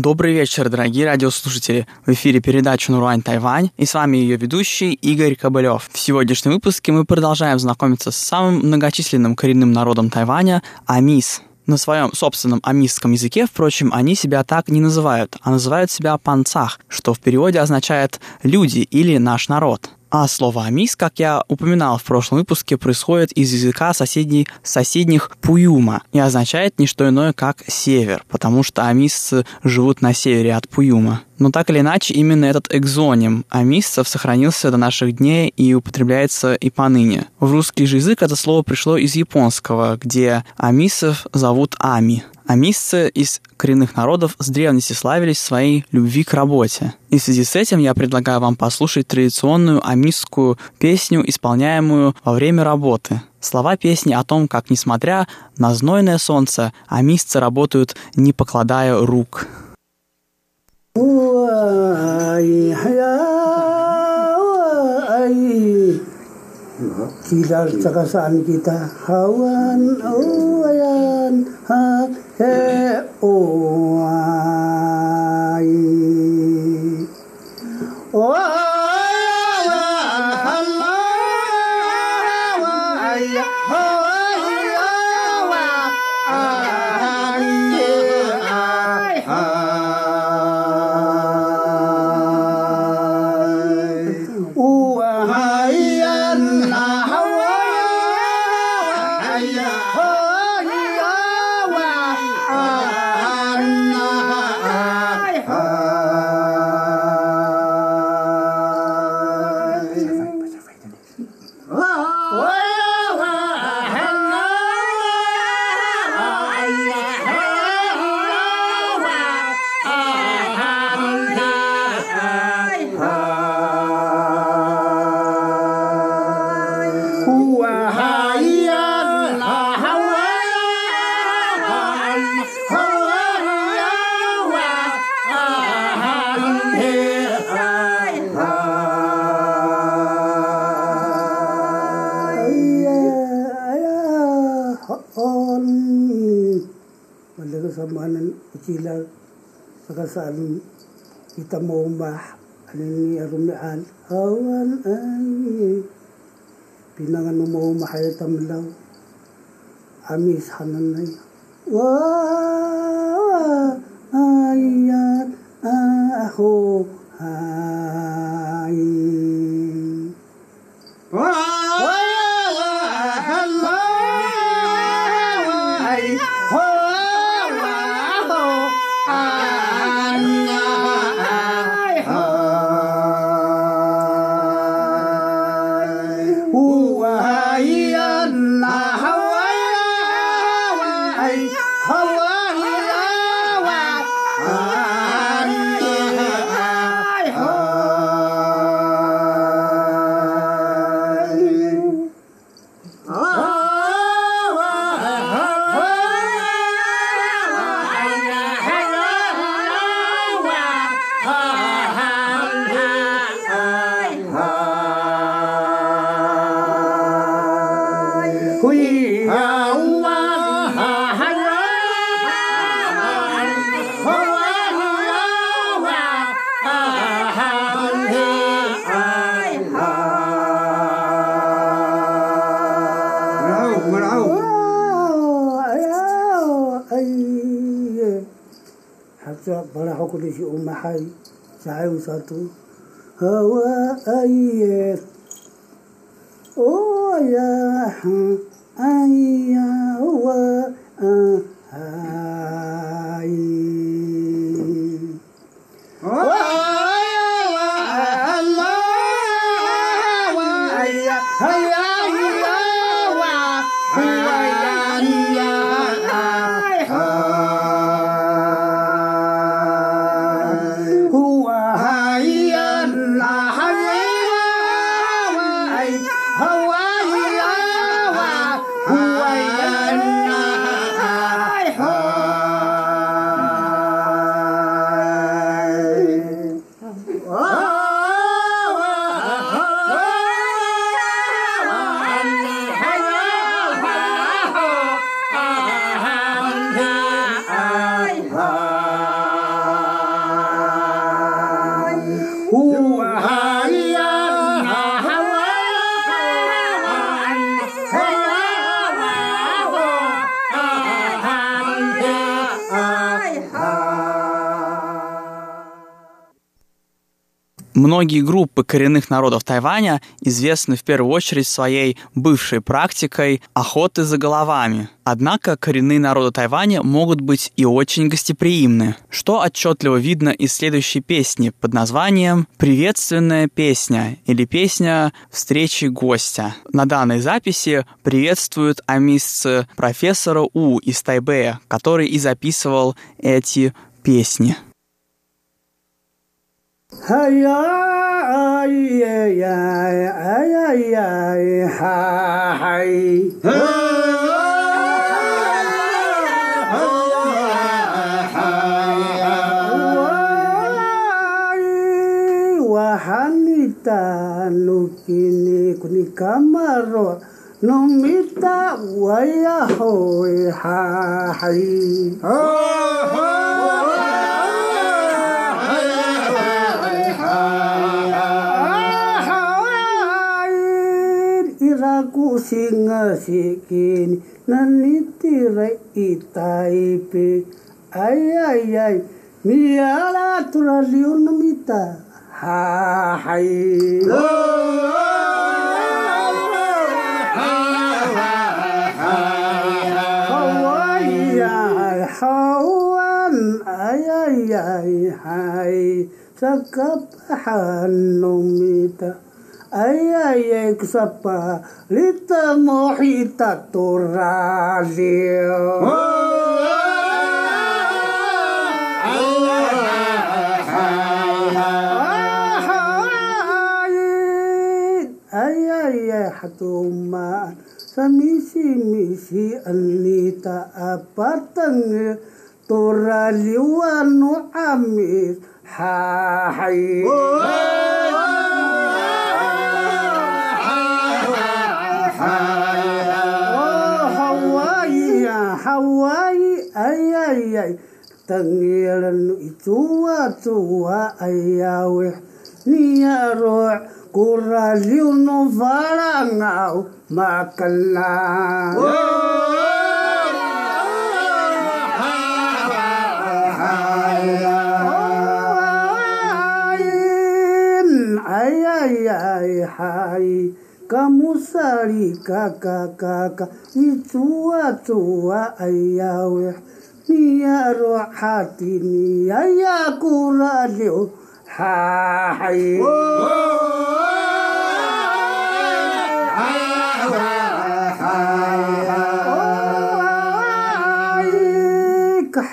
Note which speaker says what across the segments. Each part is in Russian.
Speaker 1: Добрый вечер, дорогие радиослушатели. В эфире передача «Нурань Тайвань» и с вами ее ведущий Игорь Кобылев. В сегодняшнем выпуске мы продолжаем знакомиться с самым многочисленным коренным народом Тайваня – Амис. На своем собственном амисском языке, впрочем, они себя так не называют, а называют себя панцах, что в переводе означает «люди» или «наш народ». А слово «амис», как я упоминал в прошлом выпуске, происходит из языка соседей, соседних Пуюма и означает не что иное, как «север», потому что амисцы живут на севере от Пуюма. Но так или иначе, именно этот экзоним амисцев сохранился до наших дней и употребляется и поныне. В русский же язык это слово пришло из японского, где амисов зовут ами. Амисцы из коренных народов с древности славились своей любви к работе. И в связи с этим я предлагаю вам послушать традиционную амисскую песню, исполняемую во время работы. Слова песни о том, как, несмотря на знойное солнце, амисцы работают, не покладая рук.
Speaker 2: Dilartakasan kita hawan oyan ha he oai. dito sa mga uchilag sa kasaan kita mo umah anin ni arumian awan ani pinangan mo mahal tamlaw. Amis hanan nay wa ayat aho ay. Wa! بنا ہو شيء أم حي محای سعی هوا أو يا ہاں أيه ہوا أه
Speaker 1: Многие группы коренных народов Тайваня известны в первую очередь своей бывшей практикой охоты за головами. Однако коренные народы Тайваня могут быть и очень гостеприимны, что отчетливо видно из следующей песни под названием «Приветственная песня» или песня «Встречи гостя». На данной записи приветствуют амисцы профессора У из Тайбэя, который и записывал эти песни.
Speaker 2: 嗨呀，咿呀呀，哎呀呀，嗨嗨。啊啊啊啊啊啊啊啊！我呀，我喊你打奴家的尼卡马罗，奴家打我呀吼一嗨嗨。singasikin nanitira itaipi ay ay ay miyala turaliunamita hahay ay ay ay Ayayay kusapa lita mohita turadio. Oh, Ayayay ah, ah, ah, hatumaan sa misi-misi anita apartang turaliwano amis hahay. Oh, Hawaii, Hawaii, ay, ay, ay. Tangilan itua tua ayawe. Niya roh kuraliw no varangaw makala. Ay, ay, kamusari kakakaka icuacua ayaweh niya rohati niya yakuralio hahai oh,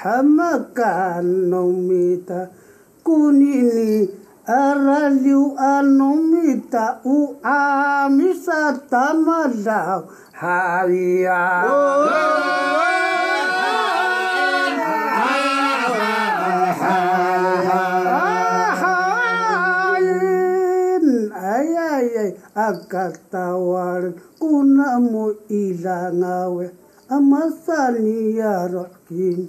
Speaker 2: Hamakan kunini araliu anom u amisa tamadau haria. Ay ay ay akatawar kunamu ilangawe. Amasani yarokin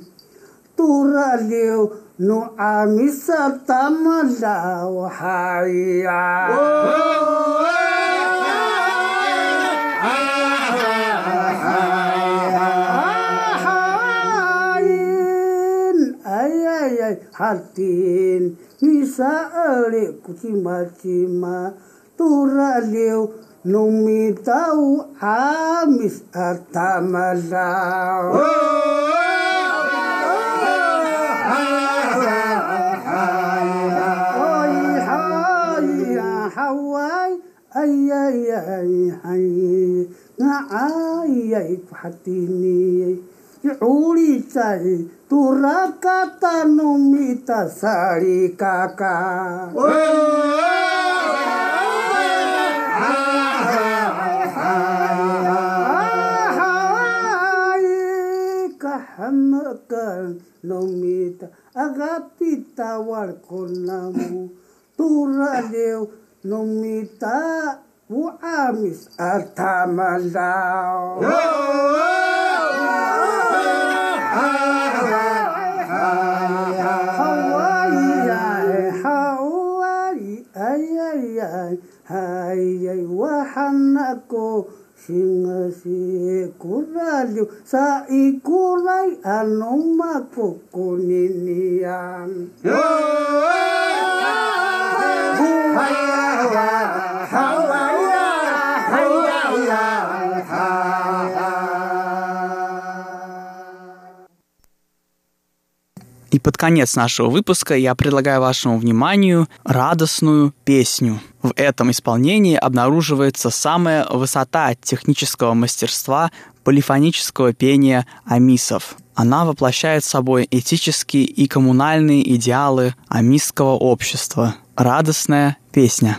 Speaker 2: turaliu nu'amisa tamada wa hayya hatin. Bisa alik kucima-cima turaliu numi tau amis atamada oh, oh, oh. Ay ay ay ay nga ay ay hatini Uli cai turaka tanumita sari kaka. Ahai kahamakan nomita agapita warkonamu turaleu Nomita uamis atamalao. Hayay waxaan ako singasi kuraliw sa ikuray anong makukuninian. Hayay!
Speaker 3: И под конец нашего выпуска я предлагаю вашему вниманию радостную песню. В этом исполнении обнаруживается самая высота технического мастерства полифонического пения амисов. Она воплощает собой этические и коммунальные идеалы амисского общества. Радостная песня.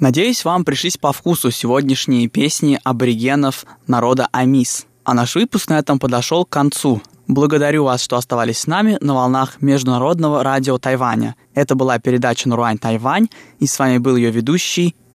Speaker 3: Надеюсь, вам пришлись по вкусу сегодняшние песни аборигенов народа Амис. А наш выпуск на этом подошел к концу. Благодарю вас, что оставались с нами на волнах Международного радио Тайваня. Это была передача «Нуруань Тайвань», и с вами был ее ведущий